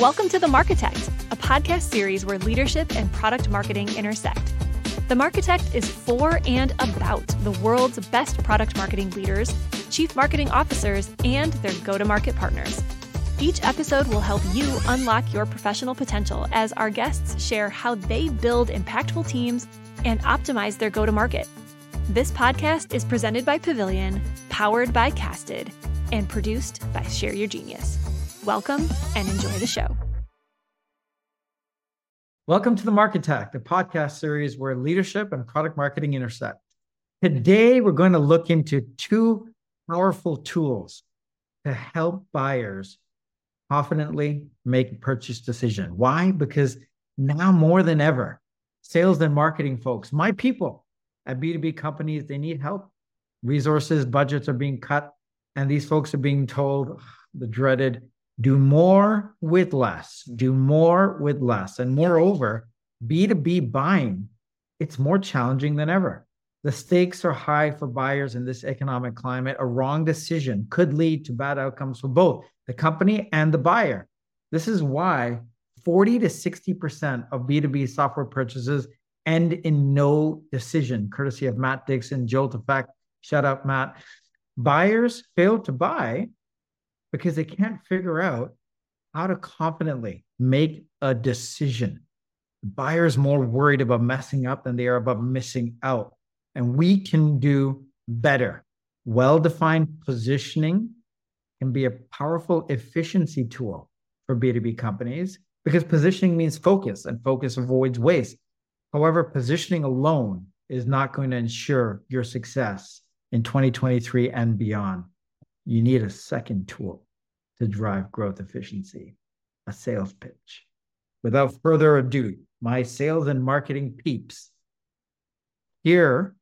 Welcome to The Marketect, a podcast series where leadership and product marketing intersect. The Marketect is for and about the world's best product marketing leaders, chief marketing officers, and their go to market partners. Each episode will help you unlock your professional potential as our guests share how they build impactful teams and optimize their go to market. This podcast is presented by Pavilion, powered by Casted, and produced by Share Your Genius. Welcome and enjoy the show. Welcome to the Marketect, the podcast series where leadership and product marketing intersect. Today, we're going to look into two powerful tools to help buyers confidently make a purchase decision. Why? Because now more than ever, sales and marketing folks, my people at B2B companies, they need help. Resources, budgets are being cut, and these folks are being told the dreaded do more with less, do more with less. And moreover, B2B buying, it's more challenging than ever. The stakes are high for buyers in this economic climate. A wrong decision could lead to bad outcomes for both the company and the buyer. This is why 40 to 60% of B2B software purchases end in no decision, courtesy of Matt Dixon, Jolt Effect. Shut up, Matt. Buyers fail to buy because they can't figure out how to confidently make a decision. The buyer more worried about messing up than they are about missing out. And we can do better. Well defined positioning can be a powerful efficiency tool for B2B companies because positioning means focus and focus avoids waste. However, positioning alone is not going to ensure your success in 2023 and beyond. You need a second tool to drive growth efficiency, a sales pitch. Without further ado, my sales and marketing peeps. Here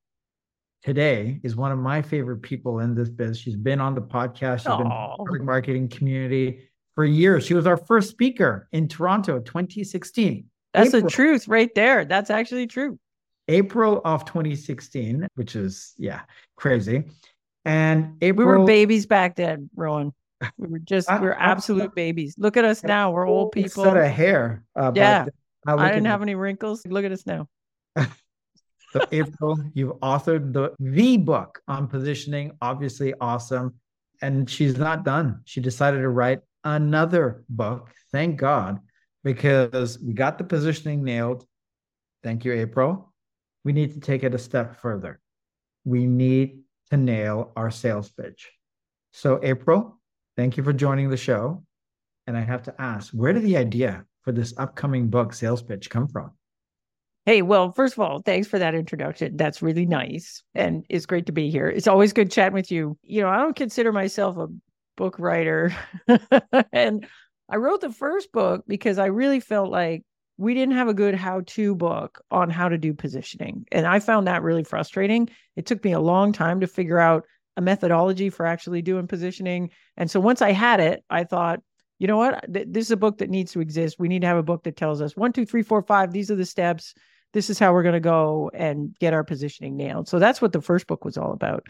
today is one of my favorite people in this biz. She's been on the podcast, she's Aww. been in the marketing community for years. She was our first speaker in Toronto 2016. That's April. the truth right there. That's actually true. April of 2016, which is yeah, crazy. And April We were babies back then, Rowan. We were just I, we are absolute I, babies. Look at us now. We're old people. Set of hair. Uh, yeah. I didn't have any wrinkles. Look at us now. so April, you've authored the the book on positioning. Obviously, awesome. And she's not done. She decided to write another book. Thank God, because we got the positioning nailed. Thank you, April. We need to take it a step further. We need to nail our sales pitch. So, April, Thank you for joining the show. And I have to ask, where did the idea for this upcoming book sales pitch come from? Hey, well, first of all, thanks for that introduction. That's really nice. And it's great to be here. It's always good chatting with you. You know, I don't consider myself a book writer. and I wrote the first book because I really felt like we didn't have a good how to book on how to do positioning. And I found that really frustrating. It took me a long time to figure out a methodology for actually doing positioning. And so once I had it, I thought, you know what? This is a book that needs to exist. We need to have a book that tells us one, two, three, four, five. These are the steps. This is how we're going to go and get our positioning nailed. So that's what the first book was all about.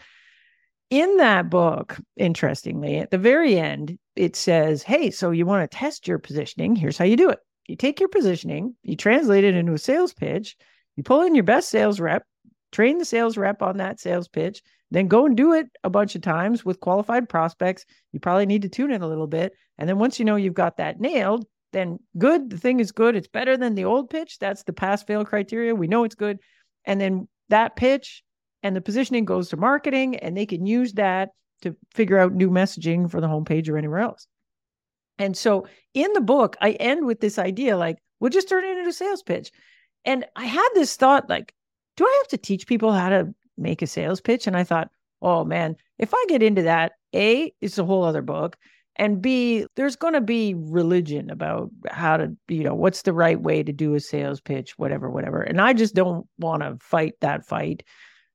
In that book, interestingly, at the very end, it says, Hey, so you want to test your positioning? Here's how you do it. You take your positioning, you translate it into a sales pitch, you pull in your best sales rep, train the sales rep on that sales pitch, then go and do it a bunch of times with qualified prospects. You probably need to tune in a little bit. And then once you know you've got that nailed, then good. The thing is good. It's better than the old pitch. That's the pass fail criteria. We know it's good. And then that pitch and the positioning goes to marketing, and they can use that to figure out new messaging for the homepage or anywhere else. And so in the book, I end with this idea like, we'll just turn it into a sales pitch. And I had this thought like, do I have to teach people how to make a sales pitch. And I thought, oh man, if I get into that, A, it's a whole other book. And B, there's going to be religion about how to, you know, what's the right way to do a sales pitch, whatever, whatever. And I just don't want to fight that fight.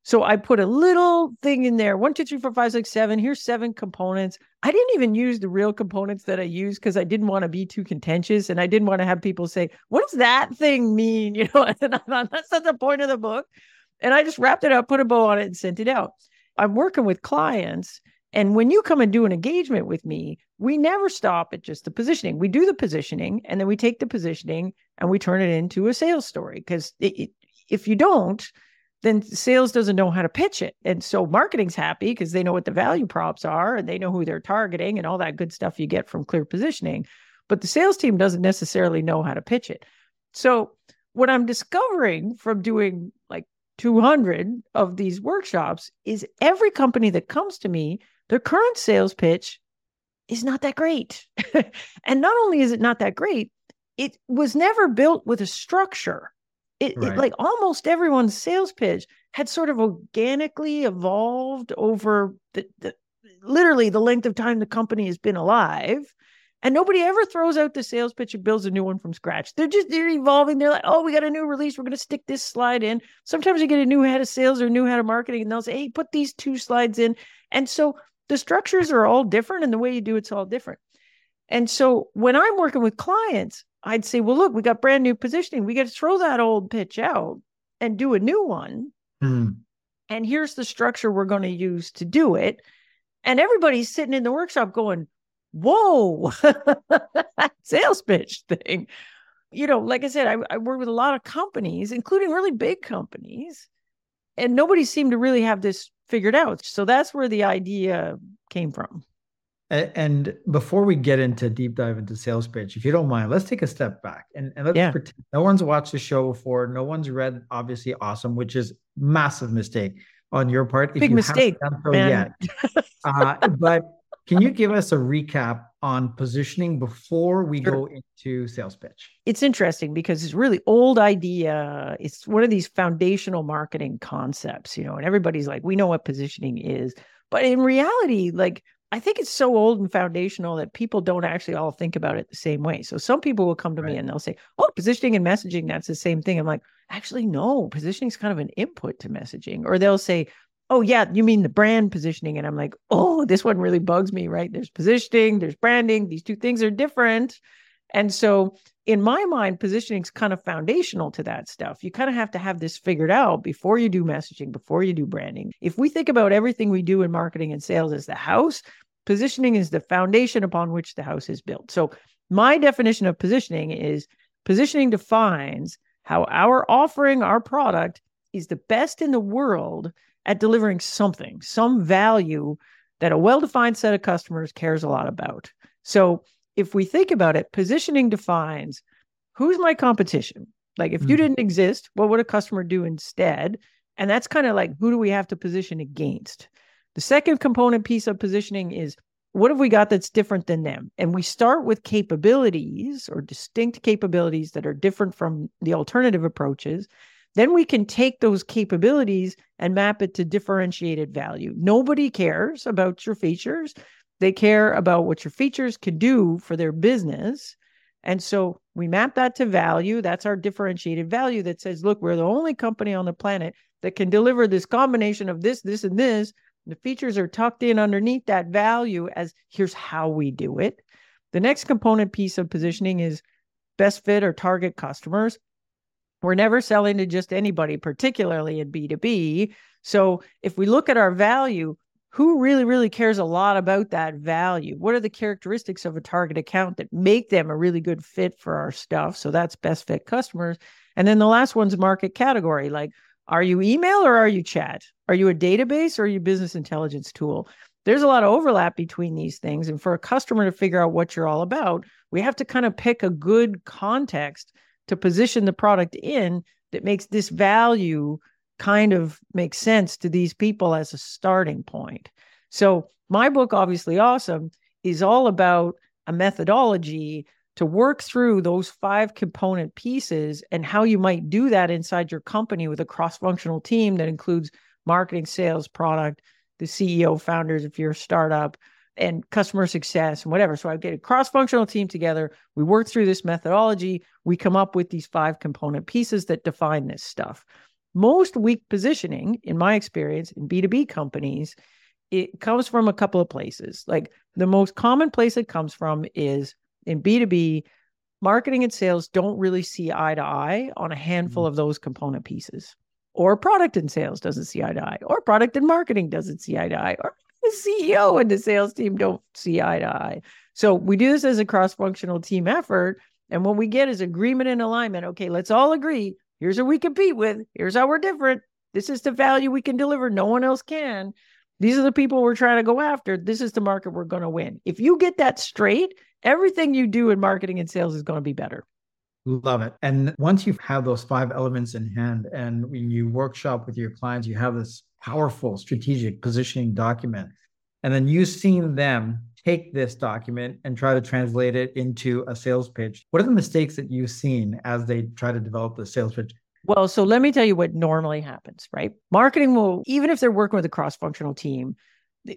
So I put a little thing in there one, two, three, four, five, six, seven. Here's seven components. I didn't even use the real components that I use because I didn't want to be too contentious and I didn't want to have people say, What does that thing mean? You know, and I thought that's not the point of the book. And I just wrapped it up, put a bow on it, and sent it out. I'm working with clients And when you come and do an engagement with me, we never stop at just the positioning. We do the positioning and then we take the positioning and we turn it into a sales story. Because if you don't, then sales doesn't know how to pitch it. And so marketing's happy because they know what the value props are and they know who they're targeting and all that good stuff you get from clear positioning. But the sales team doesn't necessarily know how to pitch it. So what I'm discovering from doing like 200 of these workshops is every company that comes to me, their current sales pitch is not that great. and not only is it not that great, it was never built with a structure. It, right. it, like almost everyone's sales pitch had sort of organically evolved over the, the literally the length of time the company has been alive and nobody ever throws out the sales pitch and builds a new one from scratch. They're just they're evolving. They're like, oh, we got a new release. We're going to stick this slide in. Sometimes you get a new head of sales or new head of marketing, and they'll say, hey, put these two slides in. And so the structures are all different, and the way you do it's all different. And so when I'm working with clients, I'd say, well, look, we got brand new positioning. We got to throw that old pitch out and do a new one. Mm. And here's the structure we're going to use to do it. And everybody's sitting in the workshop going, whoa, sales pitch thing. You know, like I said, I, I work with a lot of companies, including really big companies, and nobody seemed to really have this figured out. So that's where the idea came from. And before we get into deep dive into sales pitch, if you don't mind, let's take a step back and, and let's yeah. pretend no one's watched the show before. No one's read obviously awesome, which is massive mistake on your part. Big mistake, so man. Yet. uh, but can you give us a recap on positioning before we sure. go into sales pitch? It's interesting because it's really old idea. It's one of these foundational marketing concepts, you know, and everybody's like, we know what positioning is. But in reality, like I think it's so old and foundational that people don't actually all think about it the same way. So some people will come to right. me and they'll say, "Oh, positioning and messaging, that's the same thing." I'm like, "Actually, no. Positioning is kind of an input to messaging." Or they'll say, oh yeah you mean the brand positioning and i'm like oh this one really bugs me right? There's positioning there's branding these two things are different. And so in my mind positioning is kind of foundational to that stuff. You kind of have to have this figured out before you do messaging before you do branding. If we think about everything we do in marketing and sales as the house positioning is the foundation upon which the house is built. So my definition of positioning is positioning defines how our offering our product is the best in the world at delivering something, some value that a well defined set of customers cares a lot about. So if we think about it, positioning defines who's my competition? Like if mm-hmm. you didn't exist, what would a customer do instead? And that's kind of like who do we have to position against? The second component piece of positioning is what have we got that's different than them? And we start with capabilities or distinct capabilities that are different from the alternative approaches. Then we can take those capabilities and map it to differentiated value. Nobody cares about your features. They care about what your features can do for their business. And so we map that to value. That's our differentiated value that says, look, we're the only company on the planet that can deliver this combination of this, this, and this. The features are tucked in underneath that value as here's how we do it. The next component piece of positioning is best fit or target customers. We're never selling to just anybody, particularly in B2B. So if we look at our value, who really, really cares a lot about that value? What are the characteristics of a target account that make them a really good fit for our stuff? So that's best fit customers. And then the last one's market category. Like, are you email or are you chat? Are you a database or are you business intelligence tool? There's a lot of overlap between these things. And for a customer to figure out what you're all about, we have to kind of pick a good context to position the product in that makes this value kind of make sense to these people as a starting point. So, my book, obviously awesome, is all about a methodology to work through those five component pieces and how you might do that inside your company with a cross functional team that includes marketing, sales, product, the CEO, founders, if you're a startup, and customer success and whatever. So I get a cross functional team together. We work through this methodology. We come up with these five component pieces that define this stuff. Most weak positioning, in my experience, in B2B companies, it comes from a couple of places. Like the most common place it comes from is in B2B, marketing and sales don't really see eye to eye on a handful mm-hmm. of those component pieces. Or product and sales doesn't see eye to eye, or product and marketing doesn't see eye to eye, or the CEO and the sales team don't see eye to eye. So we do this as a cross functional team effort. And what we get is agreement and alignment. Okay, let's all agree. Here's what we compete with. Here's how we're different. This is the value we can deliver. No one else can. These are the people we're trying to go after. This is the market we're going to win. If you get that straight, everything you do in marketing and sales is going to be better. Love it. And once you have those five elements in hand and when you workshop with your clients, you have this powerful strategic positioning document. And then you've seen them take this document and try to translate it into a sales pitch. What are the mistakes that you've seen as they try to develop the sales pitch? Well, so let me tell you what normally happens, right? Marketing will, even if they're working with a cross functional team,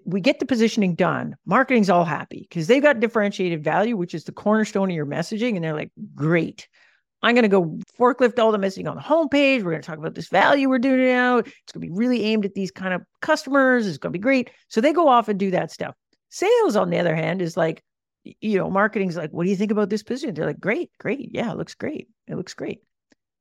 we get the positioning done. Marketing's all happy because they've got differentiated value, which is the cornerstone of your messaging. And they're like, great. I'm going to go forklift all the messaging on the homepage. We're going to talk about this value we're doing now. It's going to be really aimed at these kind of customers. It's going to be great. So they go off and do that stuff. Sales, on the other hand, is like, you know, marketing's like, what do you think about this position? They're like, great, great. Yeah, it looks great. It looks great.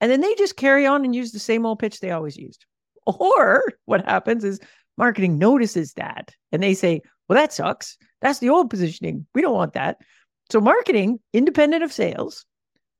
And then they just carry on and use the same old pitch they always used. Or what happens is marketing notices that and they say, well, that sucks. That's the old positioning. We don't want that. So marketing, independent of sales,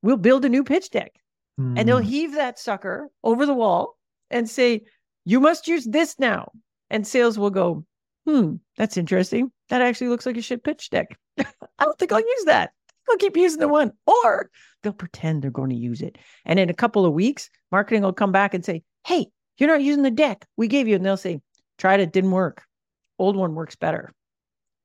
will build a new pitch deck mm. and they'll hmm. heave that sucker over the wall and say, you must use this now. And sales will go, hmm, that's interesting. That actually looks like a shit pitch deck. I don't think I'll use that. I'll keep using the one. Or they'll pretend they're going to use it. And in a couple of weeks, marketing will come back and say, hey, you're not using the deck we gave you. And they'll say, tried it, didn't work. Old one works better.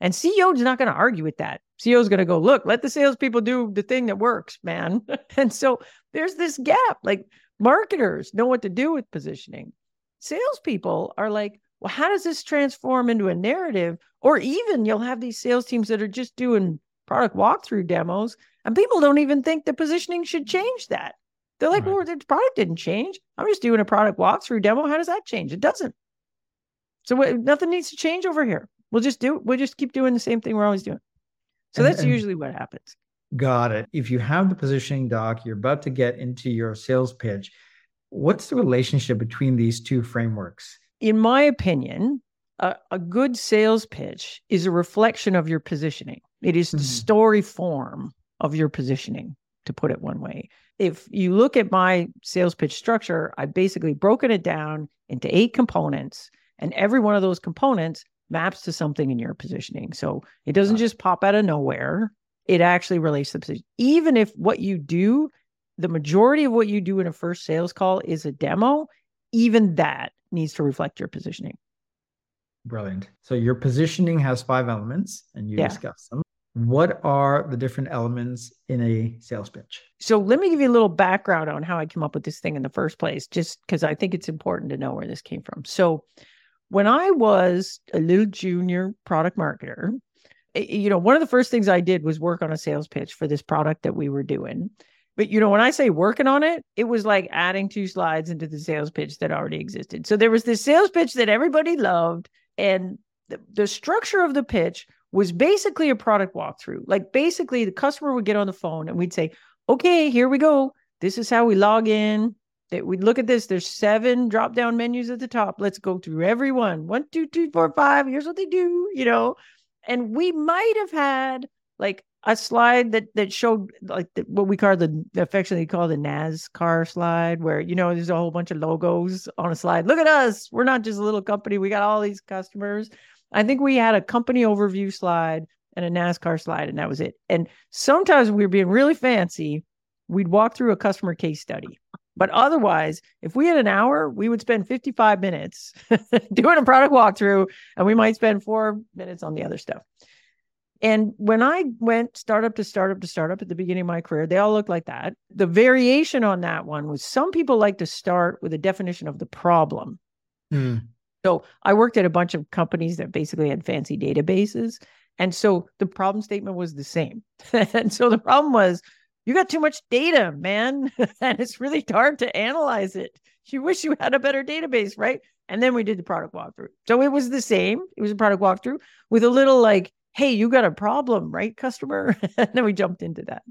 And CEO's not going to argue with that. CEO's going to go, look, let the salespeople do the thing that works, man. and so there's this gap. Like marketers know what to do with positioning. Salespeople are like, well, how does this transform into a narrative? Or even you'll have these sales teams that are just doing product walkthrough demos, and people don't even think the positioning should change that. They're like, right. well, the product didn't change. I'm just doing a product walkthrough demo. How does that change? It doesn't. So nothing needs to change over here. We'll just do, we'll just keep doing the same thing we're always doing. So and, that's and usually what happens. Got it. If you have the positioning doc, you're about to get into your sales pitch. What's the relationship between these two frameworks? In my opinion, a, a good sales pitch is a reflection of your positioning. It is the mm-hmm. story form of your positioning, to put it one way. If you look at my sales pitch structure, I've basically broken it down into eight components, and every one of those components maps to something in your positioning. So it doesn't just pop out of nowhere. It actually relates to the position. Even if what you do, the majority of what you do in a first sales call is a demo, even that needs to reflect your positioning. Brilliant. So your positioning has five elements and you yeah. discuss them. What are the different elements in a sales pitch? So let me give you a little background on how I came up with this thing in the first place, just because I think it's important to know where this came from. So when I was a little junior product marketer, you know, one of the first things I did was work on a sales pitch for this product that we were doing. But you know, when I say working on it, it was like adding two slides into the sales pitch that already existed. So there was this sales pitch that everybody loved, and the, the structure of the pitch was basically a product walkthrough. Like basically, the customer would get on the phone and we'd say, "Okay, here we go. This is how we log in that we look at this. There's seven drop down menus at the top. Let's go through every one. One, two, three, four, five. Here's what they do, you know. And we might have had like a slide that that showed like the, what we call the affectionately call the NASCAR slide, where you know there's a whole bunch of logos on a slide. Look at us. We're not just a little company. We got all these customers. I think we had a company overview slide and a NASCAR slide, and that was it. And sometimes we were being really fancy. We'd walk through a customer case study but otherwise, if we had an hour, we would spend 55 minutes doing a product walkthrough and we might spend four minutes on the other stuff. And when I went startup to startup to startup at the beginning of my career, they all looked like that. The variation on that one was some people like to start with a definition of the problem. Mm. So I worked at a bunch of companies that basically had fancy databases. And so the problem statement was the same. and so the problem was you got too much data, man. and it's really hard to analyze it. You wish you had a better database, right? And then we did the product walkthrough. So it was the same. It was a product walkthrough with a little like, hey, you got a problem, right, customer? and then we jumped into that.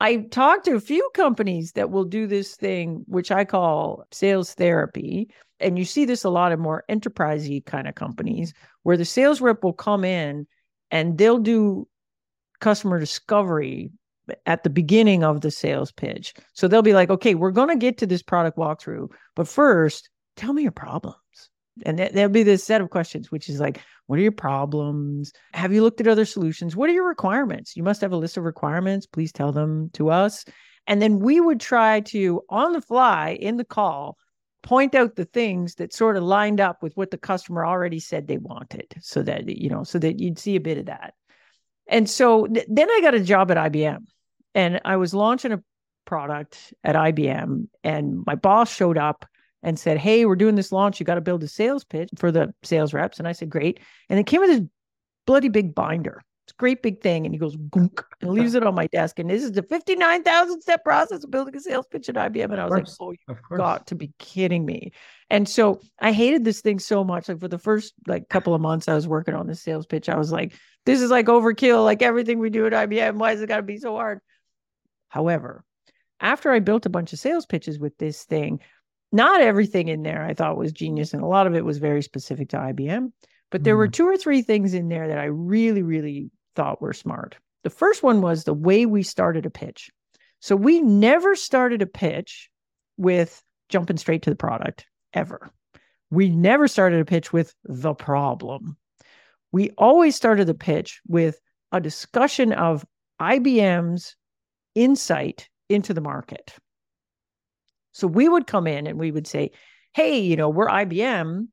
I talked to a few companies that will do this thing, which I call sales therapy. And you see this a lot in more enterprisey kind of companies where the sales rep will come in and they'll do customer discovery at the beginning of the sales pitch. So they'll be like, okay, we're going to get to this product walkthrough, but first, tell me your problems. And there'll be this set of questions, which is like, what are your problems? Have you looked at other solutions? What are your requirements? You must have a list of requirements. Please tell them to us. And then we would try to, on the fly in the call, point out the things that sort of lined up with what the customer already said they wanted so that, you know, so that you'd see a bit of that. And so th- then I got a job at IBM and I was launching a product at IBM, and my boss showed up and said, Hey, we're doing this launch. You got to build a sales pitch for the sales reps. And I said, Great. And it came with this bloody big binder. It's a great big thing. And he goes, Gunk, and leaves it on my desk. And this is the 59,000 step process of building a sales pitch at IBM. And I was like, Oh, you got to be kidding me. And so I hated this thing so much. Like for the first like couple of months I was working on this sales pitch, I was like, this is like overkill, like everything we do at IBM. Why is it got to be so hard? However, after I built a bunch of sales pitches with this thing, not everything in there I thought was genius, and a lot of it was very specific to IBM. But there mm. were two or three things in there that I really, really thought were smart. The first one was the way we started a pitch. So we never started a pitch with jumping straight to the product ever. We never started a pitch with the problem. We always started the pitch with a discussion of IBM's insight into the market. So we would come in and we would say, hey, you know, we're IBM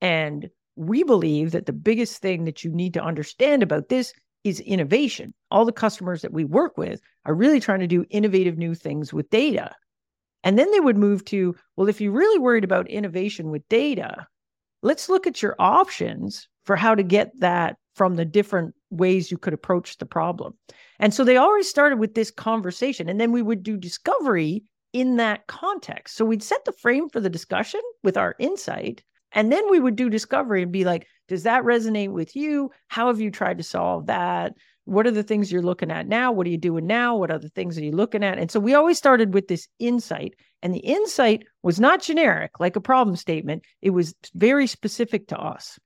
and we believe that the biggest thing that you need to understand about this is innovation. All the customers that we work with are really trying to do innovative new things with data. And then they would move to, well, if you're really worried about innovation with data, let's look at your options for how to get that from the different ways you could approach the problem. And so they always started with this conversation. And then we would do discovery in that context. So we'd set the frame for the discussion with our insight. And then we would do discovery and be like, does that resonate with you? How have you tried to solve that? What are the things you're looking at now? What are you doing now? What other things are you looking at? And so we always started with this insight. And the insight was not generic, like a problem statement, it was very specific to us.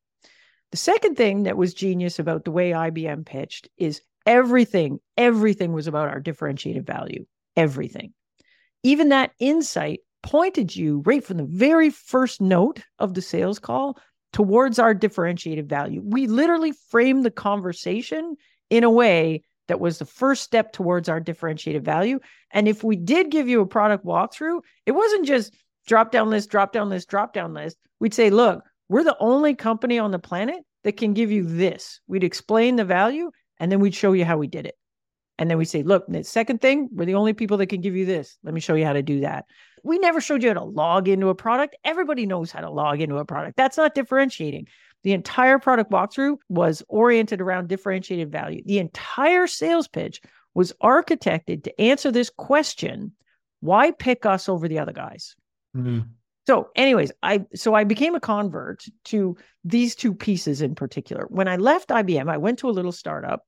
The second thing that was genius about the way IBM pitched is everything, everything was about our differentiated value. Everything. Even that insight pointed you right from the very first note of the sales call towards our differentiated value. We literally framed the conversation in a way that was the first step towards our differentiated value. And if we did give you a product walkthrough, it wasn't just drop down list, drop down list, drop down list. We'd say, look, we're the only company on the planet that can give you this. We'd explain the value and then we'd show you how we did it. And then we say, look, the second thing, we're the only people that can give you this. Let me show you how to do that. We never showed you how to log into a product. Everybody knows how to log into a product. That's not differentiating. The entire product walkthrough was oriented around differentiated value. The entire sales pitch was architected to answer this question why pick us over the other guys? Mm-hmm. So, anyways, I so I became a convert to these two pieces in particular. When I left IBM, I went to a little startup,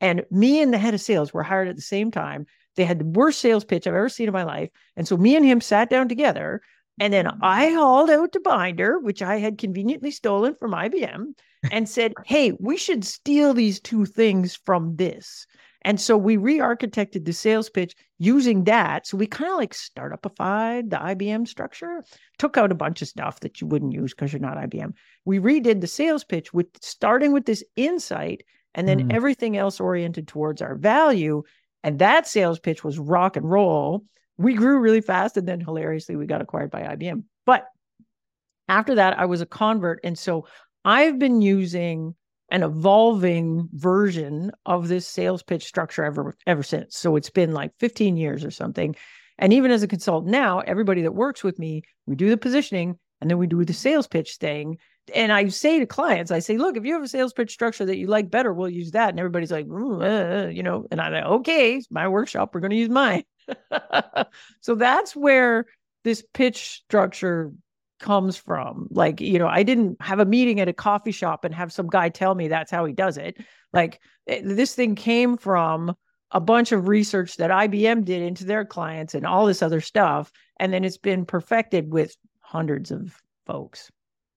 and me and the head of sales were hired at the same time. They had the worst sales pitch I've ever seen in my life, and so me and him sat down together. And then mm-hmm. I hauled out the binder, which I had conveniently stolen from IBM, and said, "Hey, we should steal these two things from this." And so we re-architected the sales pitch using that. So we kind of like startupified the IBM structure, took out a bunch of stuff that you wouldn't use because you're not IBM. We redid the sales pitch with starting with this insight and then mm. everything else oriented towards our value. And that sales pitch was rock and roll. We grew really fast and then hilariously we got acquired by IBM. But after that, I was a convert. And so I've been using an evolving version of this sales pitch structure ever ever since. So it's been like 15 years or something. And even as a consultant now, everybody that works with me, we do the positioning and then we do the sales pitch thing. And I say to clients, I say, look, if you have a sales pitch structure that you like better, we'll use that. And everybody's like, uh, you know, and I'm like, okay, it's my workshop. We're going to use mine. so that's where this pitch structure comes from. Like, you know, I didn't have a meeting at a coffee shop and have some guy tell me that's how he does it. Like, it, this thing came from a bunch of research that IBM did into their clients and all this other stuff. And then it's been perfected with hundreds of folks.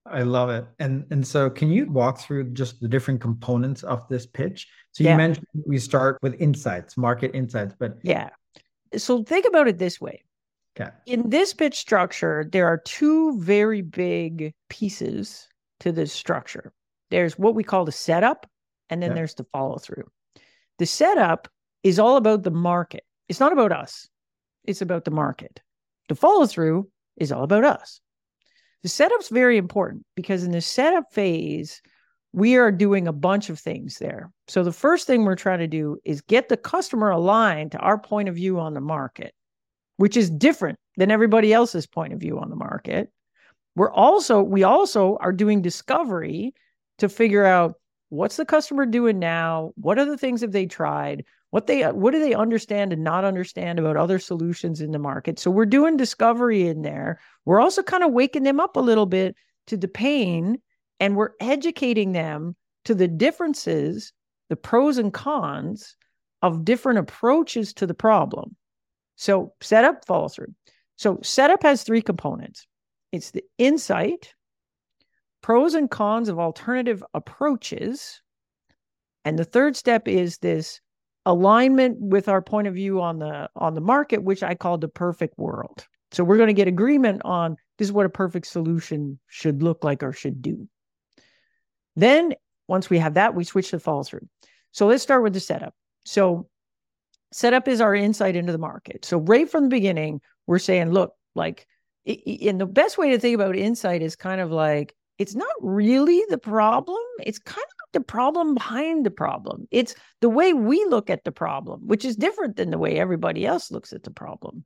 I love it. And and so can you walk through just the different components of this pitch? So you Yeah. mentioned we start with insights, market insights, but Yeah. So think about it this way. Okay. In this pitch structure, there are two very big pieces to this structure. There's what we call the setup, and then Yeah. there's the follow through. The setup is all about the market. It's not about us, it's about the market. The follow through is all about us. The setup's very important because in the setup phase, we are doing a bunch of things there. So the first thing we're trying to do is get the customer aligned to our point of view on the market, which is different than everybody else's point of view on the market. We're also we also are doing discovery to figure out what's the customer doing now, what are the things have they tried, what they what do they understand and not understand about other solutions in the market. So we're doing discovery in there. We're also kind of waking them up a little bit to the pain and we're educating them to the differences, the pros and cons of different approaches to the problem. So setup, follow through. So setup has three components. It's the insight, pros and cons of alternative approaches, and the third step is this alignment with our point of view on the on the market, which I call the perfect world. So we're going to get agreement on this is what a perfect solution should look like or should do. Then once we have that, we switch to follow through. So let's start with the setup. So setup is our insight into the market. So right from the beginning, we're saying, look, like, and the best way to think about insight is kind of like it's not really the problem. It's kind of the problem behind the problem. It's the way we look at the problem, which is different than the way everybody else looks at the problem.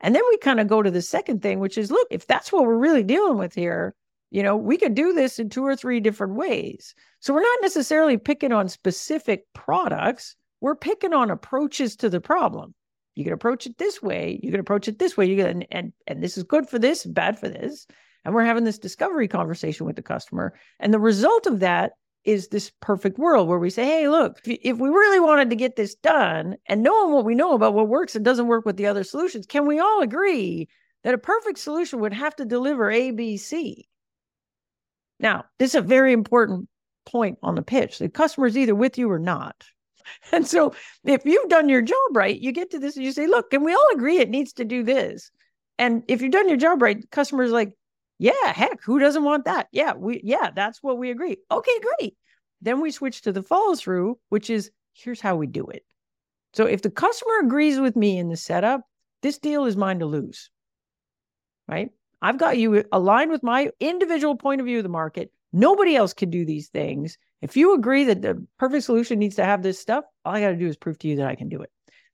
And then we kind of go to the second thing, which is look, if that's what we're really dealing with here, you know, we could do this in two or three different ways. So we're not necessarily picking on specific products, we're picking on approaches to the problem. You can approach it this way, you can approach it this way, you can and and, and this is good for this, bad for this. And we're having this discovery conversation with the customer. And the result of that is this perfect world where we say, hey, look, if, if we really wanted to get this done and knowing what we know about what works and doesn't work with the other solutions, can we all agree that a perfect solution would have to deliver A, B, C? Now, this is a very important point on the pitch. The customer is either with you or not. And so if you've done your job right, you get to this and you say, look, can we all agree it needs to do this? And if you've done your job right, customer's like, yeah, heck, who doesn't want that? Yeah, we yeah, that's what we agree. Okay, great. Then we switch to the follow through, which is here's how we do it. So if the customer agrees with me in the setup, this deal is mine to lose. Right? I've got you aligned with my individual point of view of the market. Nobody else can do these things. If you agree that the perfect solution needs to have this stuff, all I got to do is prove to you that I can do it.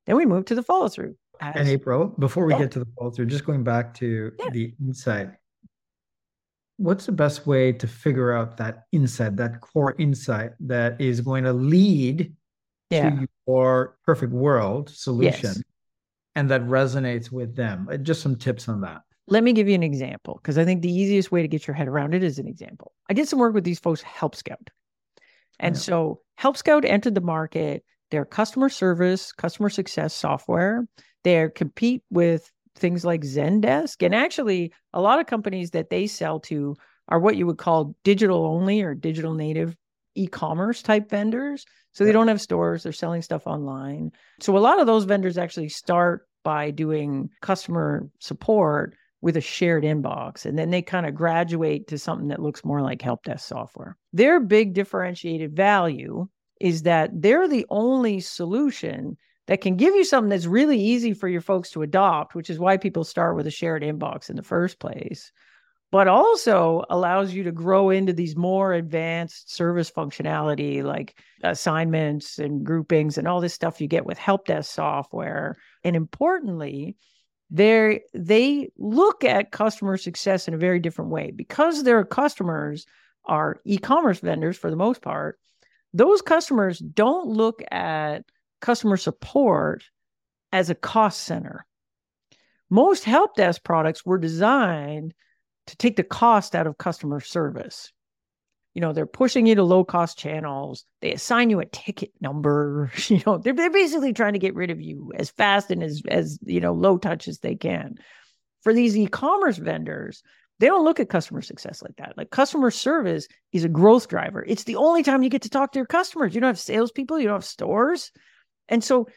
Then we move to the follow through. And April, before we Yeah. get to the follow through, just going back to Yeah. the insight, what's the best way to figure out that insight, that core insight that is going to lead Yeah. to your perfect world solution Yes. and that resonates with them? Uh, Just some tips on that. Let me give you an example because I think the easiest way to get your head around it is an example. I did some work with these folks, Help Scout. And Yeah. so Help Scout entered the market. They're customer service, customer success software. They compete with things like Zendesk. And actually, a lot of companies that they sell to are what you would call digital only or digital native e-commerce type vendors. So they don't have stores, they're selling stuff online. So a lot of those vendors actually start by doing customer support with a shared inbox and then they kind of graduate to something that looks more like help desk software. Their big differentiated value is that they're the only solution that can give you something that's really easy for your folks to adopt, which is why people start with a shared inbox in the first place, but also allows you to grow into these more advanced service functionality like assignments and groupings and all this stuff you get with help desk software. And importantly, they they look at customer success in a very different way because their customers are e-commerce vendors for the most part those customers don't look at customer support as a cost center most help desk products were designed to take the cost out of customer service. You know, they're pushing you to low cost channels. They assign you a ticket number. You know, they're, they're basically trying to get rid of you as fast and as, as, you know, low touch as they can. For these e commerce vendors, they don't look at customer success like that. Like customer service is a growth driver. It's the only time you get to talk to your customers. You don't have salespeople, you don't have stores. And so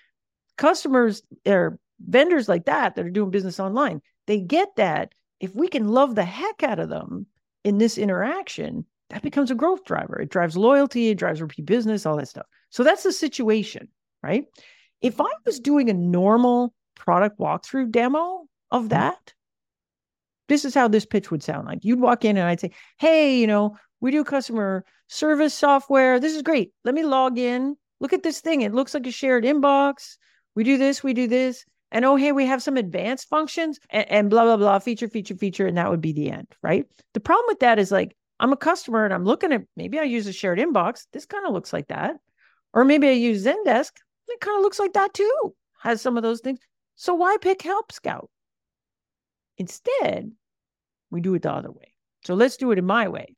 customers or vendors like that that are doing business online, they get that if we can love the heck out of them in this interaction, that becomes a growth driver. It drives loyalty, it drives repeat business, all that stuff. So that's the situation, right? If I was doing a normal product walkthrough demo of mm-hmm. that, this is how this pitch would sound like. You'd walk in and I'd say, Hey, you know, we do customer service software. This is great. Let me log in. Look at this thing. It looks like a shared inbox. We do this, we do this and oh hey we have some advanced functions and, and, blah blah blah feature feature feature and that would be the end right the problem with that is like i'm a customer and i'm looking at maybe i use a shared inbox. This kind of looks like that. Or maybe i use zendesk. It kind of looks like that too. Has some of those things. So why pick help scout instead we do it the other way. So let's do it in my way.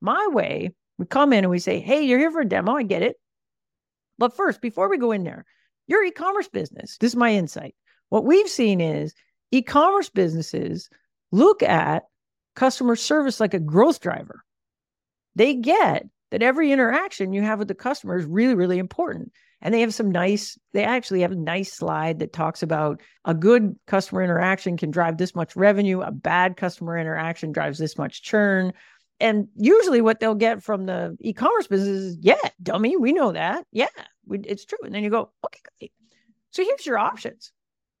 My way we come in and we say hey you're here for a demo. I get it. But first before we go in there your e-commerce business this is my insight. What we've seen is e commerce businesses look at customer service like a growth driver. They get that every interaction you have with the customer is really, really important. And they have some nice, they actually have a nice slide that talks about a good customer interaction can drive this much revenue, a bad customer interaction drives this much churn. And usually, what they'll get from the e commerce business is, yeah, dummy, we know that. Yeah, it's true. And then you go, okay, great. So here's your options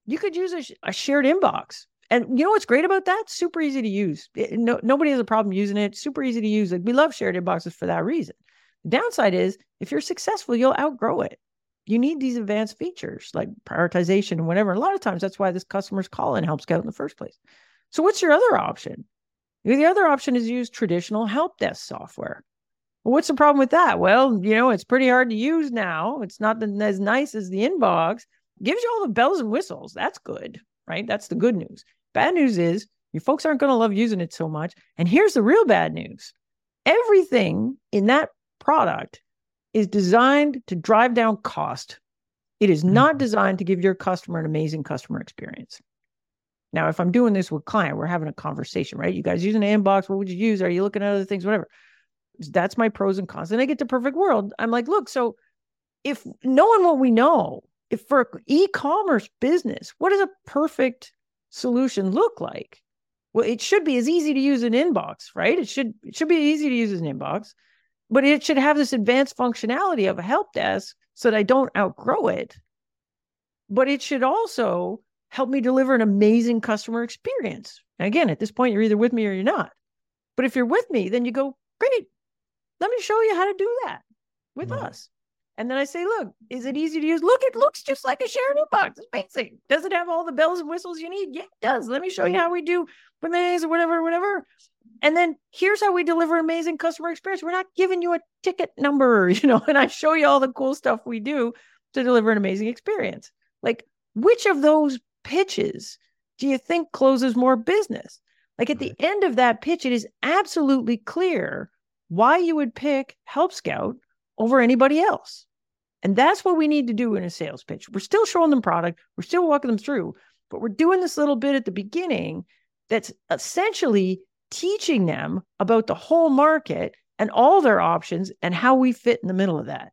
you could use a, a shared inbox. And you know what's great about that? Super easy to use. It, no, nobody has a problem using it. Super easy to use. Like we love shared inboxes for that reason. The downside is if you're successful, you'll outgrow it. You need these advanced features like prioritization and whatever. A lot of times that's why this customer's call in help scout in the first place. So what's your other option? The other option is use traditional help desk software. What's the problem with that? Well, you know, it's pretty hard to use now. It's not as nice as the inbox gives you all the bells and whistles. That's good, right? That's the good news. Bad news is your folks aren't going to love using it so much. And here's the real bad news everything in that product is designed to drive down cost. It is not mm-hmm. designed to give your customer an amazing customer experience. Now, if I'm doing this with client, we're having a conversation, right? You guys using an inbox? What would you use? Are you looking at other things? Whatever. That's my pros and cons. And I get to perfect world. I'm like, look, so if knowing what we know, if for e-commerce business, what does a perfect solution look like? Well, it should be as easy to use an inbox, right? It should it should be easy to use as an inbox, but it should have this advanced functionality of a help desk so that I don't outgrow it. But it should also help me deliver an amazing customer experience. Again, at this point, you're either with me or you're not. But if you're with me, then you go, great, let me show you how to do that with right. us. And then I say, look, is it easy to use? Look, it looks just like a shared inbox. It's basic. Does it have all the bells and whistles you need? Yeah, it does. Let me show you how we do bananas or whatever, whatever. And then here's how we deliver amazing customer experience. We're not giving you a ticket number, you know, and I show you all the cool stuff we do to deliver an amazing experience. Like, which of those pitches do you think closes more business? Like at the end of that pitch, it is absolutely clear why you would pick Help Scout over anybody else. And that's what we need to do in a sales pitch. We're still showing them product, we're still walking them through, but we're doing this little bit at the beginning that's essentially teaching them about the whole market and all their options and how we fit in the middle of that.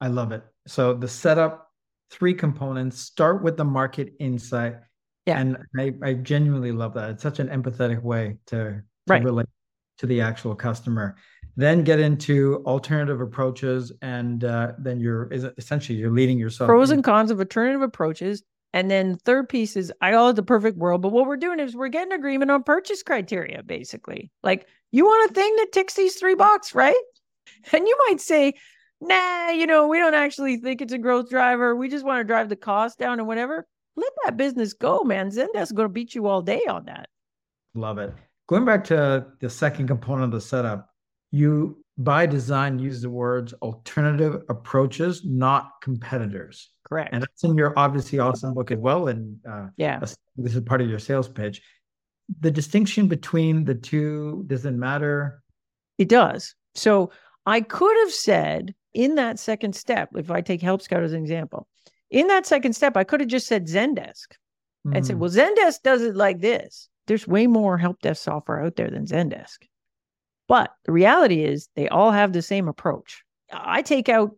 I love it. So the setup, three components, start with the market insight. Yeah. And I, I genuinely love that. It's such an empathetic way to, to right. relate to the actual customer then get into alternative approaches and uh, then you're is essentially you're leading yourself pros and cons of alternative approaches. And then third piece is i call it the perfect world. But what we're doing is we're getting agreement on purchase criteria basically. Like you want a thing that ticks these three boxes right? And you might say nah you know we don't actually think it's a growth driver. We just want to drive the cost down and whatever. Let that business go man. Zendesk is going to beat you all day on that. Love it. Going back to the second component of the setup you by design use the words alternative approaches, not competitors. Correct. And that's in your obviously awesome book as well. And uh, yeah, this is part of your sales pitch. the distinction between the two doesn't matter. It does. So I could have said in that second step, if I take Help Scout as an example, in that second step, I could have just said Zendesk mm. and said, hmm. well, Zendesk does it like this. There's way more help desk software out there than Zendesk. But the reality is they all have the same approach. I take out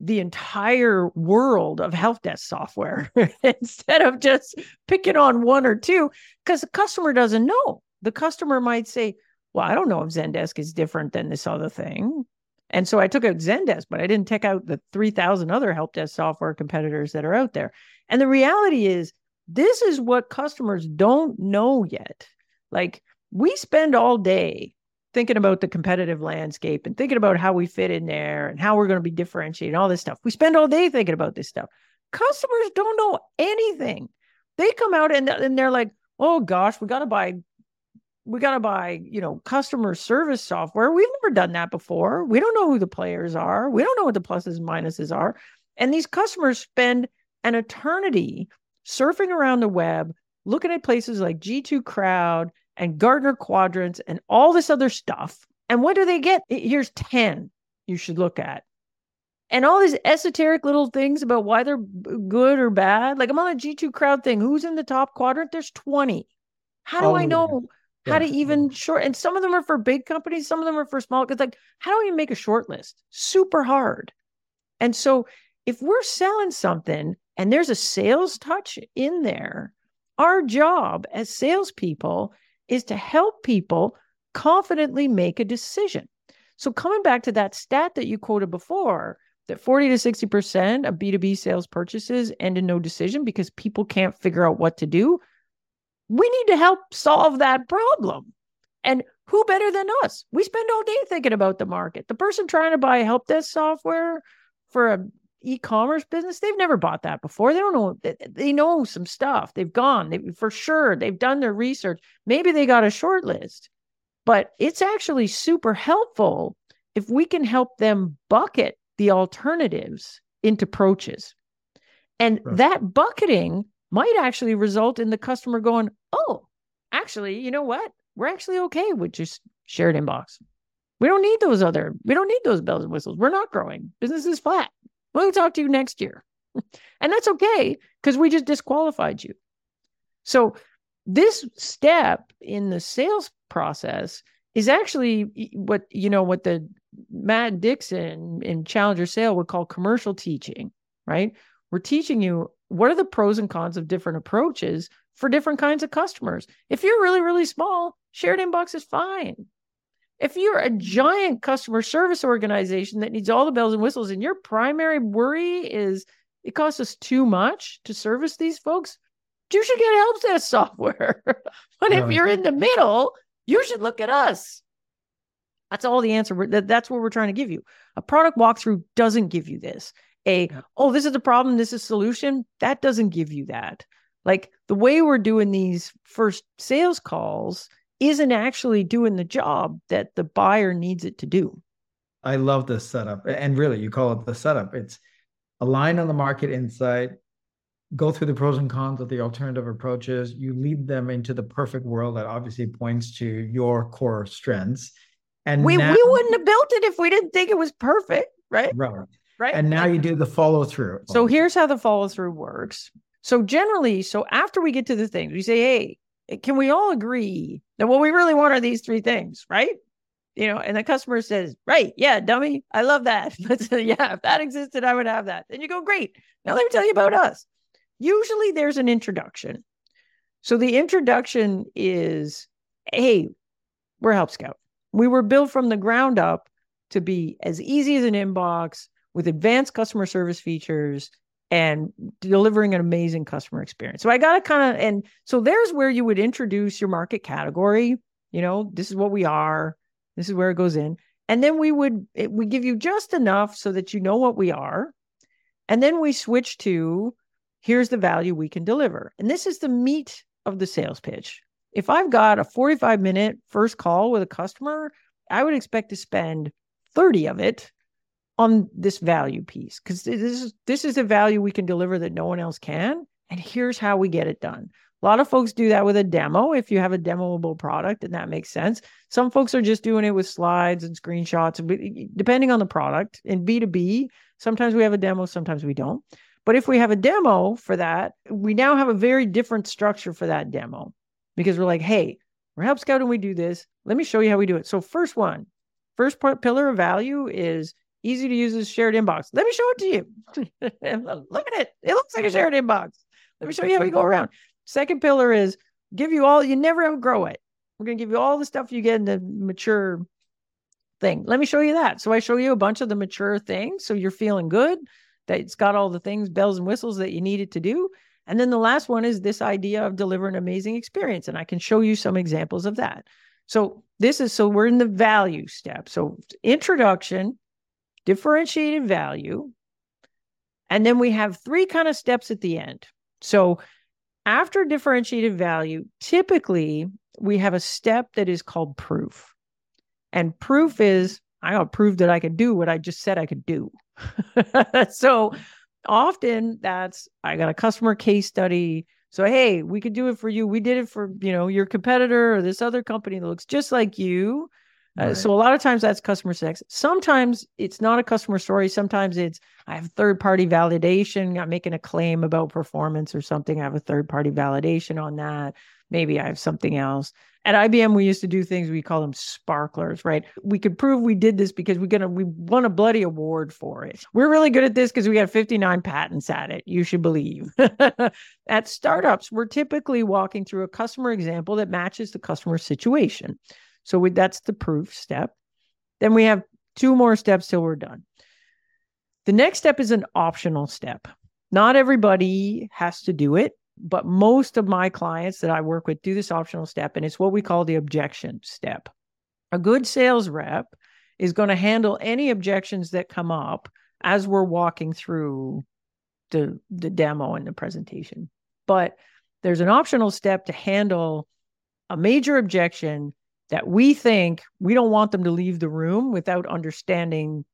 the entire world of help desk software instead of just picking on one or two because the customer doesn't know. The customer might say, Well, I don't know if Zendesk is different than this other thing. And so I took out Zendesk, but I didn't take out the 3,000 other help desk software competitors that are out there. And the reality is, this is what customers don't know yet. Like we spend all day thinking about the competitive landscape and thinking about how we fit in there and how we're going to be differentiated and all this stuff. We spend all day thinking about this stuff. Customers don't know anything. They come out and, and they're like, oh gosh, we got to buy, we got to buy, you know, customer service software. We've never done that before. We don't know who the players are. We don't know what the pluses and minuses are. And these customers spend an eternity surfing around the web, looking at places like G2 Crowd and Gartner quadrants and all this other stuff. And what do they get? Here's 10 you should look at. And all these esoteric little things about why they're good or bad. Like I'm on a G2 crowd thing. Who's in the top quadrant? There's 20. How do oh, I know yeah. how to even short? And some of them are for big companies, some of them are for small. It's like, how do we make a short list? Super hard. And so if we're selling something and there's a sales touch in there, our job as salespeople is to help people confidently make a decision. So, coming back to that stat that you quoted before, that 40 to 60% of B2B sales purchases end in no decision because people can't figure out what to do. We need to help solve that problem. And who better than us? We spend all day thinking about the market. The person trying to buy help desk software for a e-commerce business they've never bought that before. They don't know they know some stuff. They've gone they for sure they've done their research. Maybe they got a short list but it's actually super helpful if we can help them bucket the alternatives into approaches. And right. that bucketing might actually result in the customer going oh actually you know what? We're actually okay with just shared inbox. We don't need those other we don't need those bells and whistles. We're not growing. Business is flat We'll talk to you next year. and that's okay because we just disqualified you. So, this step in the sales process is actually what you know what the Matt Dixon in Challenger Sale would call commercial teaching, right? We're teaching you what are the pros and cons of different approaches for different kinds of customers. If you're really, really small, shared inbox is fine. If you're a giant customer service organization that needs all the bells and whistles, and your primary worry is it costs us too much to service these folks, you should get help desk software. but if you're in the middle, you should look at us. That's all the answer. That's what we're trying to give you. A product walkthrough doesn't give you this. A, oh, this is the problem, this is solution. That doesn't give you that. Like the way we're doing these first sales calls isn't actually doing the job that the buyer needs it to do. I love this setup. And really, you call it the setup. It's align on the market insight, go through the pros and cons of the alternative approaches. You lead them into the perfect world that obviously points to your core strengths. And we, now, we wouldn't have built it if we didn't think it was perfect, right? Right. Right. And now you do the follow through. So here's how the follow through works. So generally, so after we get to the things, we say, hey, can we all agree that what we really want are these three things, right? You know, and the customer says, right, yeah, dummy, I love that. yeah, if that existed, I would have that. Then you go, great. Now let me tell you about us. Usually there's an introduction. So the introduction is, hey, we're Help Scout. We were built from the ground up to be as easy as an inbox with advanced customer service features and delivering an amazing customer experience. So I got to kind of, and so there's where you would introduce your market category. You know, this is what we are. This is where it goes in. And then we would, we give you just enough so that you know what we are. And then we switch to here's the value we can deliver. And this is the meat of the sales pitch. If I've got a 45 minute first call with a customer, I would expect to spend 30 of it on this value piece because this is this is a value we can deliver that no one else can and here's how we get it done A lot of folks do that with a demo if you have a demoable product, and that makes sense. Some folks are just doing it with slides and screenshots, depending on the product. In B2B, sometimes we have a demo, sometimes we don't. But if we have a demo for that, we now have a very different structure for that demo because we're like, hey, we're Help Scout and we do this. Let me show you how we do it. So, first one, first part, pillar of value is easy to use as shared inbox. Let me show it to you. Look at it. It looks like a shared inbox. Let me show you how we go around. Second pillar is give you all, you never outgrow it. We're going to give you all the stuff you get in the mature thing. Let me show you that. So I show you a bunch of the mature things. So you're feeling good that it's got all the things, bells and whistles that you needed to do. And then the last one is this idea of deliver an amazing experience. And I can show you some examples of that. So this is so we're in the value step. So introduction, differentiated value. And then we have three kind of steps at the end. So after differentiated value, typically we have a step that is called proof. And proof is I got to prove that I could do what I just said I could do. so often that's I got a customer case study. So hey, we could do it for you. We did it for, you know, your competitor or this other company that looks just like you. Uh, right. So a lot of times that's customer sex. Sometimes it's not a customer story. Sometimes it's I have third party validation. I'm making a claim about performance or something. I have a third party validation on that. Maybe I have something else. At IBM, we used to do things we call them sparklers, right? We could prove we did this because we gonna we won a bloody award for it. We're really good at this because we got 59 patents at it. You should believe. at startups, we're typically walking through a customer example that matches the customer situation. So we, that's the proof step. Then we have two more steps till we're done. The next step is an optional step. Not everybody has to do it, but most of my clients that I work with do this optional step, and it's what we call the objection step. A good sales rep is going to handle any objections that come up as we're walking through the, the demo and the presentation. But there's an optional step to handle a major objection that we think we don't want them to leave the room without understanding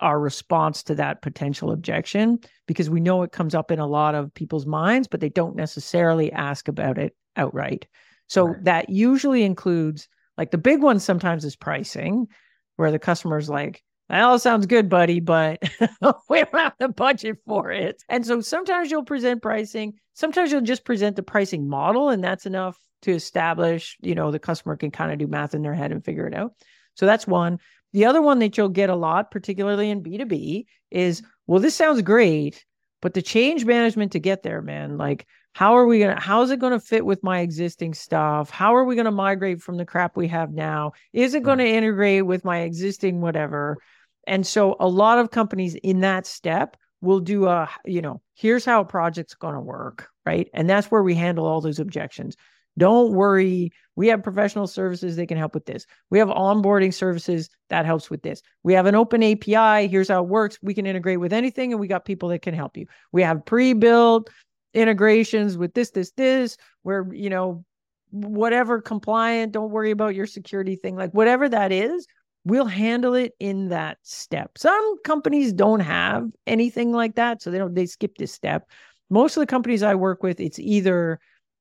our response to that potential objection because we know it comes up in a lot of people's minds, but they don't necessarily ask about it outright. So right. that usually includes like the big one sometimes is pricing, where the customer's like, that all sounds good, buddy, but we don't have the budget for it. And so sometimes you'll present pricing, sometimes you'll just present the pricing model, and that's enough to establish, you know, the customer can kind of do math in their head and figure it out. So that's one. The other one that you'll get a lot, particularly in B2B, is mm-hmm. well, this sounds great, but the change management to get there, man, like how are we going to, how is it going to fit with my existing stuff? How are we going to migrate from the crap we have now? Is it going to integrate with my existing whatever? And so a lot of companies in that step will do a, you know, here's how a project's going to work, right? And that's where we handle all those objections. Don't worry. We have professional services that can help with this. We have onboarding services that helps with this. We have an open API. Here's how it works. We can integrate with anything, and we got people that can help you. We have pre-built integrations with this, this, this, where you know, whatever compliant, don't worry about your security thing, like whatever that is, we'll handle it in that step. Some companies don't have anything like that, so they don't they skip this step. Most of the companies I work with, it's either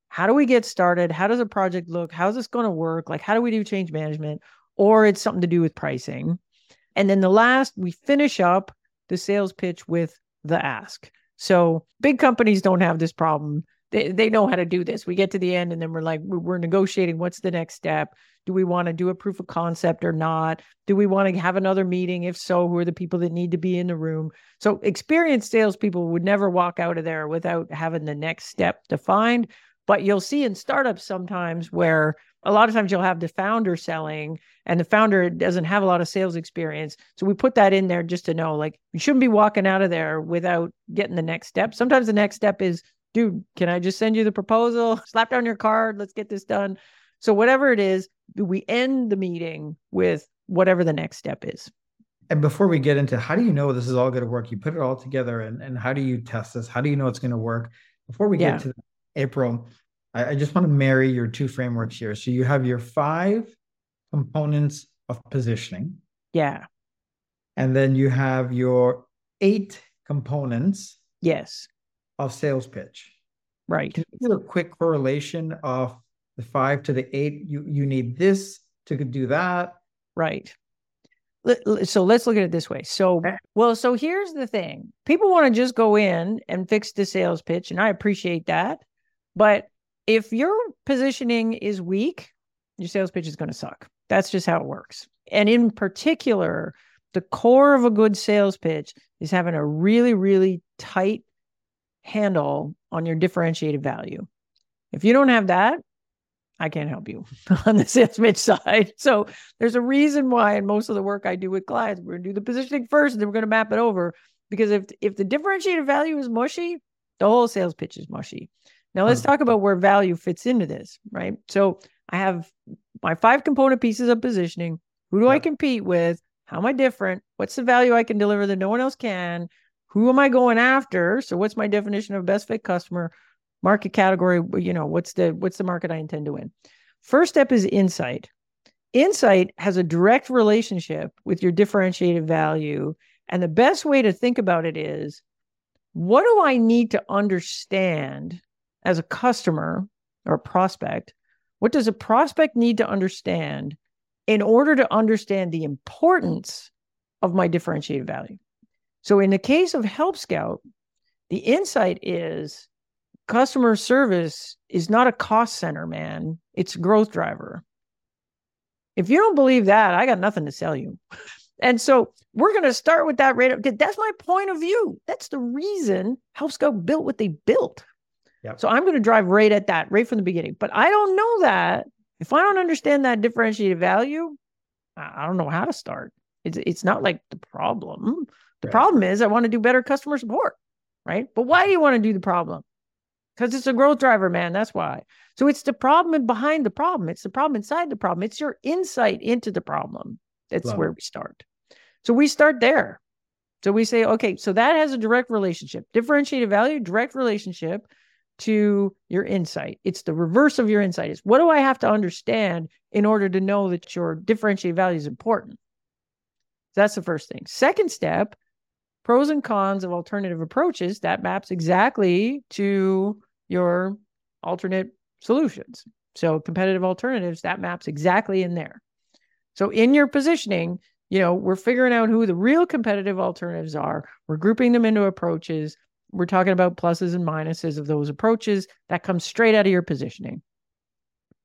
how do we get started? How does a project look? How's this going to work? Like, how do we do change management? Or it's something to do with pricing. And then the last, we finish up the sales pitch with the ask. So big companies don't have this problem. They, they know how to do this. We get to the end and then we're like, we're negotiating what's the next step? Do we want to do a proof of concept or not? Do we want to have another meeting? If so, who are the people that need to be in the room? So experienced salespeople would never walk out of there without having the next step defined. But you'll see in startups sometimes where a lot of times you'll have the founder selling and the founder doesn't have a lot of sales experience. So we put that in there just to know like you shouldn't be walking out of there without getting the next step. Sometimes the next step is, dude, can I just send you the proposal? Slap down your card. Let's get this done. So whatever it is, we end the meeting with whatever the next step is. And before we get into how do you know this is all going to work? You put it all together and, and how do you test this? How do you know it's going to work? Before we get yeah. to April, I, I just want to marry your two frameworks here. So you have your five components of positioning. Yeah. And then you have your eight components. Yes. Of sales pitch. Right. Can you do a quick correlation of the five to the eight? You you need this to do that. Right. So let's look at it this way. So, well, so here's the thing people want to just go in and fix the sales pitch, and I appreciate that. But if your positioning is weak, your sales pitch is going to suck. That's just how it works. And in particular, the core of a good sales pitch is having a really, really tight handle on your differentiated value. If you don't have that, I can't help you on the sales pitch side. So there's a reason why in most of the work I do with clients, we're gonna do the positioning first and then we're gonna map it over. Because if if the differentiated value is mushy, the whole sales pitch is mushy. Now let's talk about where value fits into this, right? So I have my five component pieces of positioning. Who do yeah. I compete with? How am I different? What's the value I can deliver that no one else can? Who am I going after? So what's my definition of best fit customer? market category you know what's the what's the market i intend to win first step is insight insight has a direct relationship with your differentiated value and the best way to think about it is what do i need to understand as a customer or a prospect what does a prospect need to understand in order to understand the importance of my differentiated value so in the case of help scout the insight is customer service is not a cost center, man. It's a growth driver. If you don't believe that, I got nothing to sell you. And so we're going to start with that rate. Because that's my point of view. That's the reason Help Scout built what they built. Yep. So I'm going to drive right at that right from the beginning. But I don't know that. If I don't understand that differentiated value, I don't know how to start. It's it's not like the problem. The right. problem is I want to do better customer support, right? But why do you want to do the problem? because it's a growth driver, man. That's why. So it's the problem behind the problem. It's the problem inside the problem. It's your insight into the problem. That's Love where it. we start. So we start there. So we say, okay, so that has a direct relationship, differentiated value, direct relationship to your insight. It's the reverse of your insight. Is what do I have to understand in order to know that your differentiated value is important? That's the first thing. Second step, pros and cons of alternative approaches. That maps exactly to your alternate solutions. So competitive alternatives, that maps exactly in there. So in your positioning, you know, we're figuring out who the real competitive alternatives are. We're grouping them into approaches. We're talking about pluses and minuses of those approaches. That comes straight out of your positioning.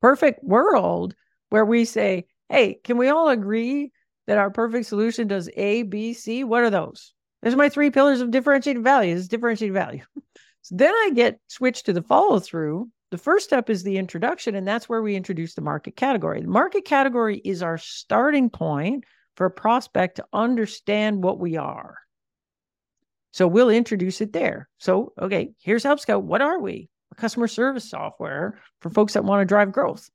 Perfect world where we say, hey, can we all agree that our perfect solution does A, B, C? What are those? There's my three pillars of differentiated value. It's differentiated value. So then I get switched to the follow through. The first step is the introduction, and that's where we introduce the market category. The market category is our starting point for a prospect to understand what we are. So we'll introduce it there. So, okay, here's Help Scout. What are we? A customer service software for folks that want to drive growth.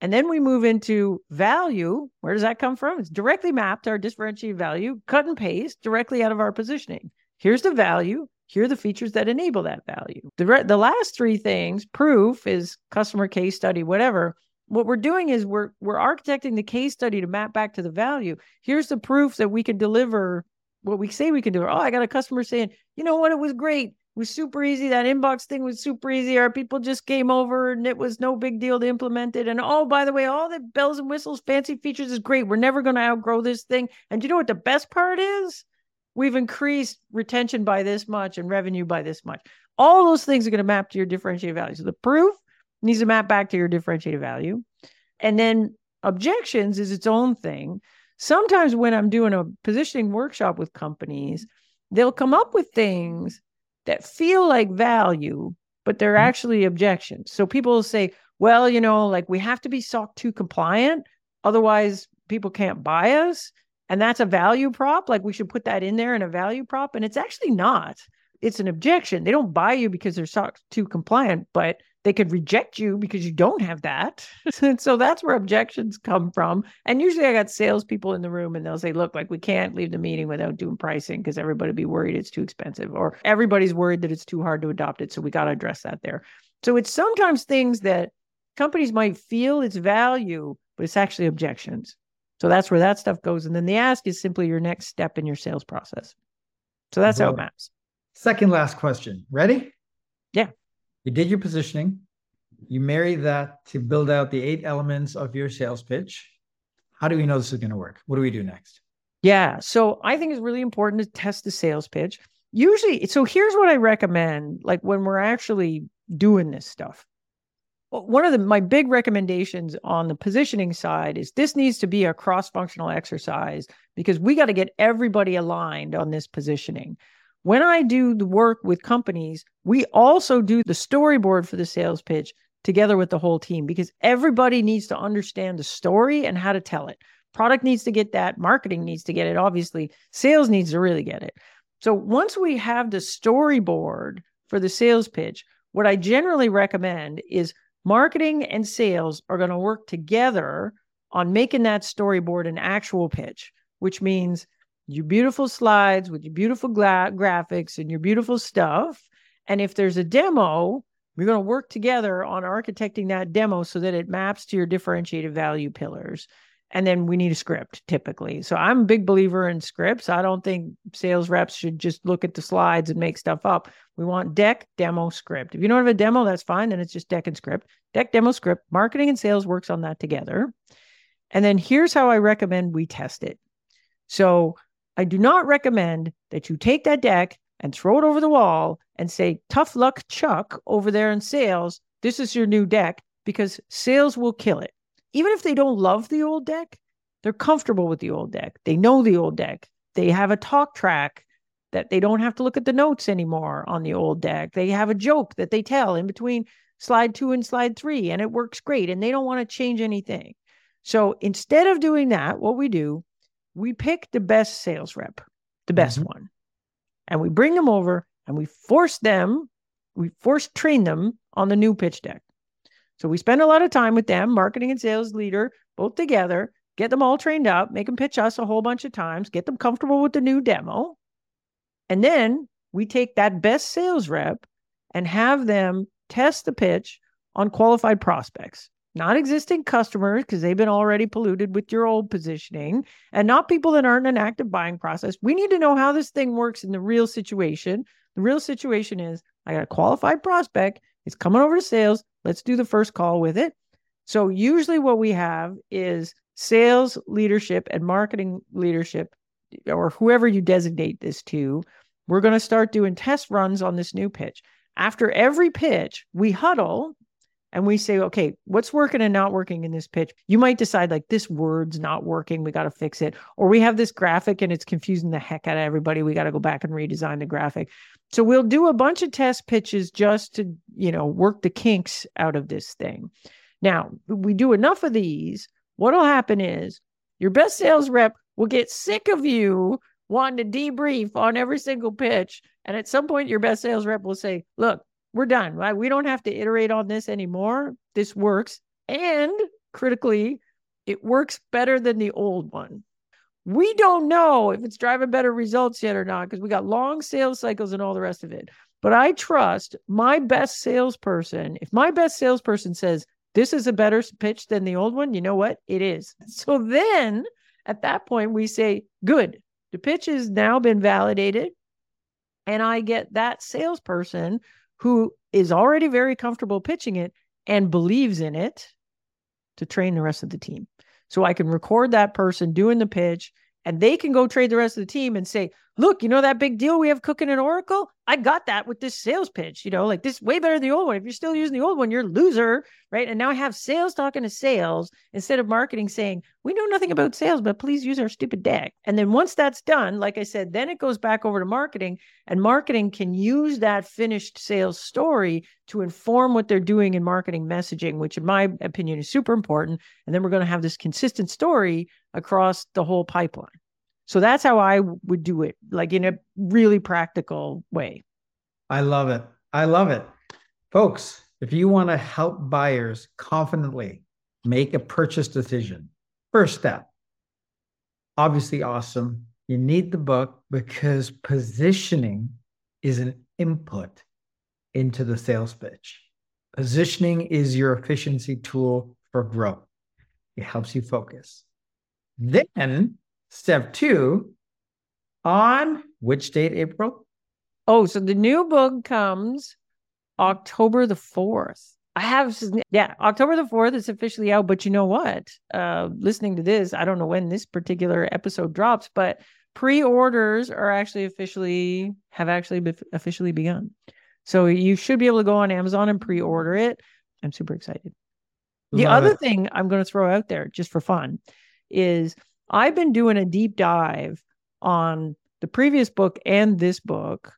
And then we move into value. Where does that come from? It's directly mapped our differentiated value, cut and paste directly out of our positioning. Here's the value. Here are the features that enable that value. The, re- the last three things, proof is customer case study, whatever. What we're doing is we're we're architecting the case study to map back to the value. Here's the proof that we can deliver what we say we can do. Oh, I got a customer saying, you know what, it was great. It was super easy. That inbox thing was super easy. Our people just came over and it was no big deal to implement it. And oh, by the way, all the bells and whistles, fancy features is great. We're never going to outgrow this thing. And you know what the best part is? we've increased retention by this much and revenue by this much. All those things are going to map to your differentiated value. So the proof needs to map back to your differentiated value. And then objections is its own thing. Sometimes when I'm doing a positioning workshop with companies, they'll come up with things that feel like value, but they're mm-hmm. actually objections. So people will say, well, you know, like we have to be SOC 2 compliant, otherwise people can't buy us and that's a value prop like we should put that in there in a value prop and it's actually not it's an objection they don't buy you because they're SOC 2 compliant but they could reject you because you don't have that and so that's where objections come from and usually i got salespeople in the room and they'll say look like we can't leave the meeting without doing pricing because everybody be worried it's too expensive or everybody's worried that it's too hard to adopt it so we got to address that there so it's sometimes things that companies might feel it's value but it's actually objections so that's where that stuff goes. And then the ask is simply your next step in your sales process. So that's how it maps. Second last question. Ready? Yeah. You did your positioning. You marry that to build out the eight elements of your sales pitch. How do we know this is going to work? What do we do next? Yeah. So I think it's really important to test the sales pitch. Usually, so here's what I recommend like when we're actually doing this stuff. One of the my big recommendations on the positioning side is this needs to be a cross-functional exercise because we got to get everybody aligned on this positioning. When I do the work with companies, we also do the storyboard for the sales pitch together with the whole team because everybody needs to understand the story and how to tell it. Product needs to get that, marketing needs to get it, obviously, sales needs to really get it. So once we have the storyboard for the sales pitch, what I generally recommend is marketing and sales are going to work together on making that storyboard an actual pitch, which means your beautiful slides with your beautiful gra- graphics and your beautiful stuff. And if there's a demo, we're going to work together on architecting that demo so that it maps to your differentiated value pillars. And then we need a script typically. So I'm a big believer in scripts. I don't think sales reps should just look at the slides and make stuff up. We want deck, demo, script. If you don't have a demo, that's fine. Then it's just deck and script. Deck, demo, script. Marketing and sales works on that together. And then here's how I recommend we test it. So I do not recommend that you take that deck and throw it over the wall and say, tough luck, Chuck, over there in sales. This is your new deck because sales will kill it. Even if they don't love the old deck, they're comfortable with the old deck. They know the old deck. They have a talk track that they don't have to look at the notes anymore on the old deck. They have a joke that they tell in between slide two and slide three, and it works great. And they don't want to change anything. So instead of doing that, what we do, we pick the best sales rep, the best mm-hmm. one, and we bring them over and we force them, we force train them on the new pitch deck. So we spend a lot of time with them, marketing and sales leader, both together, get them all trained up, make them pitch us a whole bunch of times, get them comfortable with the new demo. And then we take that best sales rep and have them test the pitch on qualified prospects not existing customers because they've been already polluted with your old positioning and not people that aren't in an active buying process. We need to know how this thing works in the real situation. The real situation is I got a qualified prospect, it's coming over to sales. Let's do the first call with it. So, usually, what we have is sales leadership and marketing leadership, or whoever you designate this to. We're going to start doing test runs on this new pitch. After every pitch, we huddle and we say, okay, what's working and not working in this pitch? You might decide like this word's not working. We got to fix it. Or we have this graphic and it's confusing the heck out of everybody. We got to go back and redesign the graphic. So we'll do a bunch of test pitches just to, you know, work the kinks out of this thing. Now, we do enough of these. What'll happen is your best sales rep will get sick of you wanting to debrief on every single pitch. And at some point, your best sales rep will say, look, we're done. Right? We don't have to iterate on this anymore. This works. And critically, it works better than the old one. We don't know if it's driving better results yet or not because we got long sales cycles and all the rest of it. But I trust my best salesperson. If my best salesperson says this is a better pitch than the old one, you know what? It is. So then at that point, we say, good. The pitch has now been validated. And I get that salesperson who is already very comfortable pitching it and believes in it to train the rest of the team. So I can record that person doing the pitch and they can go trade the rest of the team and say, look, you know that big deal we have cooking in Oracle? I got that with this sales pitch. You know, like this way better than the old one. If you're still using the old one, you're a loser, right? And now I have sales talking to sales instead of marketing saying, we know nothing about sales, but please use our stupid deck. And then once that's done, like I said, then it goes back over to marketing, and marketing can use that finished sales story to inform what they're doing in marketing messaging, which in my opinion is super important. And then we're going to have this consistent story across the whole pipeline. So that's how I would do it, like in a really practical way. I love it. I love it. Folks, if you want to help buyers confidently make a purchase decision, first step, obviously awesome. You need the book because positioning is an input into the sales pitch. Positioning is your efficiency tool for growth. It helps you focus. Then Step two, on which date, April? Oh, so the new book comes October the 4th. I have, yeah, October the 4th is officially out. But you know what? Uh, listening to this, I don't know when this particular episode drops, but pre-orders are actually officially have actually be- officially begun. So you should be able to go on Amazon and pre-order it. I'm super excited. The other it. thing I'm going to throw out there just for fun is I've been doing a deep dive on the previous book and this book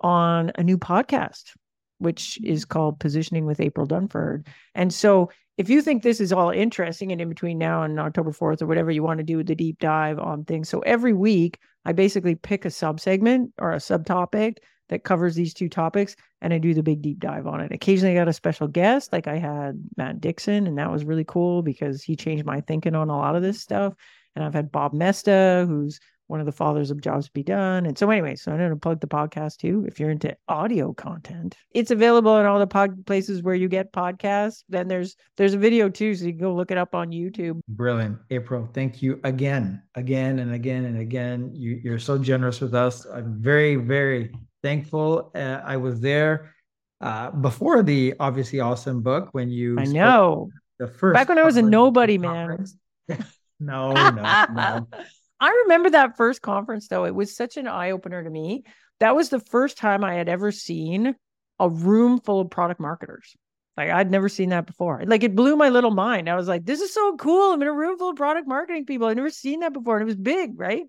on a new podcast, which is called Positioning with April Dunford. And so if you think this is all interesting and in between now and October 4th or whatever you want to do with the deep dive on things. So every week I basically pick a subsegment or a subtopic that covers these two topics and I do the big deep dive on it. Occasionally I got a special guest, like I had Matt Dixon, and that was really cool because he changed my thinking on a lot of this stuff. And I've had Bob Moesta, who's one of the fathers of Jobs to Be Done. And so, anyway, so I'm going to plug the podcast too. If you're into audio content, it's available in all the pod places where you get podcasts. Then there's there's a video too, so you can go look it up on YouTube. Brilliant. April, thank you again, again and again and again. You, you're so generous with us. I'm very, very thankful. Uh, I was there uh, before the obviously awesome book when you I know. the first Back when I was a conference- nobody, man. no, no, no. I remember that first conference though. It was such an eye opener to me. That was the first time I had ever seen a room full of product marketers. Like I'd never seen that before. Like it blew my little mind. I was like, this is so cool. I'm in a room full of product marketing people. I've never seen that before. And it was big, right?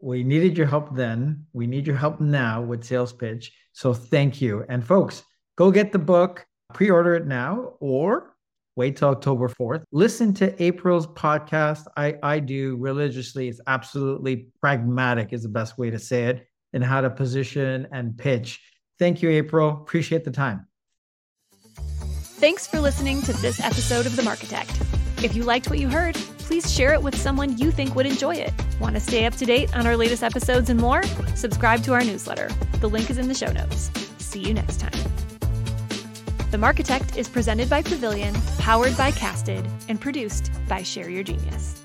We needed your help then. We need your help now with sales pitch. So thank you. And folks, go get the book, pre-order it now, or wait till October 4th. Listen to April's podcast. I, I do religiously. It's absolutely pragmatic is the best way to say it and how to position and pitch. Thank you, April. Appreciate the time. Thanks for listening to this episode of The Marketect. If you liked what you heard, please share it with someone you think would enjoy it. Want to stay up to date on our latest episodes and more? Subscribe to our newsletter. The link is in the show notes. See you next time. The Marketect is presented by Pavilion, powered by Casted, and produced by Share Your Genius.